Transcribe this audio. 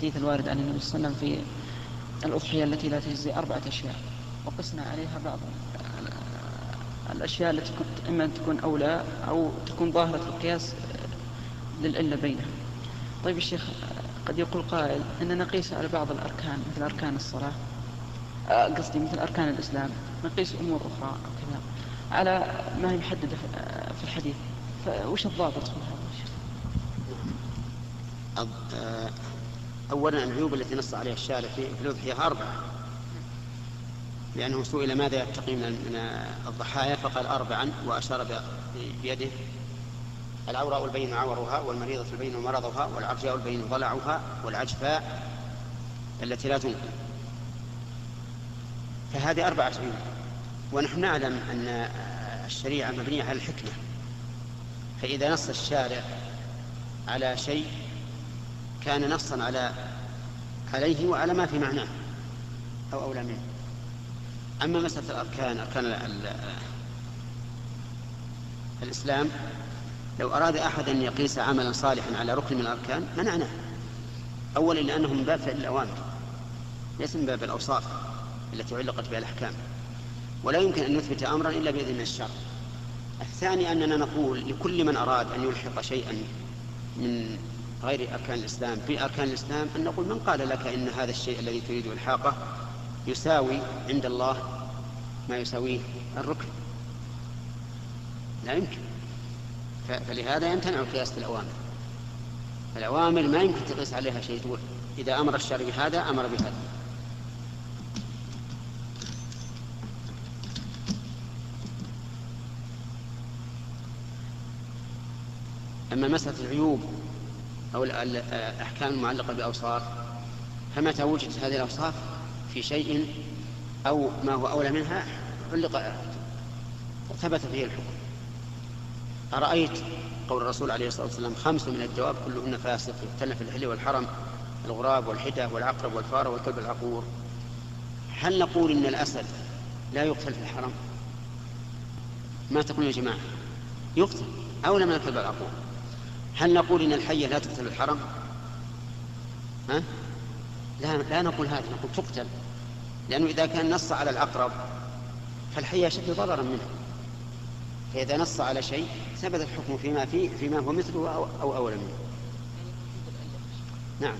الحديث الوارد عن النبي صلى الله عليه وسلم في الأضحية التي لا تجزي أربعة أشياء وقسنا عليها بعض الأشياء التي إما أن تكون أولى أو تكون ظاهرة القياس للعلة بينها. طيب الشيخ قد يقول قائل أننا نقيس على بعض الأركان مثل أركان الصلاة آه، قصدي مثل أركان الإسلام نقيس أمور أخرى أو كذا على ما هي محددة في الحديث. فوش الضابط في هذا؟ آه، أولا العيوب التي نص عليها الشارع في الأضحية أربعة. لأنه سئل ماذا يتقي من الضحايا فقال أربعا وأشار بيده العوراء البين عورها والمريضة البين مرضها والعرجاء البين ضلعها والعجفاء التي لا تنقل. فهذه أربعة عيوب. ونحن نعلم أن الشريعة مبنية على الحكمة. فإذا نص الشارع على شيء كان نصا على عليه وعلى ما في معناه أو أولى منه. أما مسألة الأركان أركان الإسلام لو أراد أحد أن يقيس عملا صالحا على ركن من الأركان منعناه. أولا لأنه من باب فعل الأوامر ليس من باب الأوصاف التي علقت بها الأحكام. ولا يمكن أن نثبت أمرا إلا بإذن الشرع. الثاني أننا نقول لكل من أراد أن يلحق شيئا من غير أركان الإسلام. في أركان الإسلام أن نقول من قال لك إن هذا الشيء الذي تريد إلحاقه يساوي عند الله ما يساويه الركن؟ لا يمكن. فلهذا يمتنع القياس في الأوامر. الأوامر ما يمكن تقيس عليها شيء. تقول إذا أمر الشرع بهذا أمر بهذا. أما مسألة العيوب أو الأحكام المعلقة بأوصاف فمتى وجدت هذه الأوصاف في شيء أو ما هو أولى منها علق ثبت فيه الحكم. أرأيت قول الرسول عليه الصلاة والسلام خمس من الجواب كلهن فاسق يقتلن في الحل والحرم الغراب والحدة والعقرب والفار والكلب العقور. هل نقول إن الأسد لا يقتل في الحرم؟ ما تقول يا جماعة؟ يقتل أولى من الكلب العقور. هل نقول إن الحية لا تقتل الحرم؟ ها؟ لا, لا نقول هذا نقول تقتل. لأنه إذا كان نص على العقرب فالحية أشد ضررا منه. فإذا نص على شيء ثبت الحكم فيما فيه فيما هو مثله أو, أو أولى منه. نعم.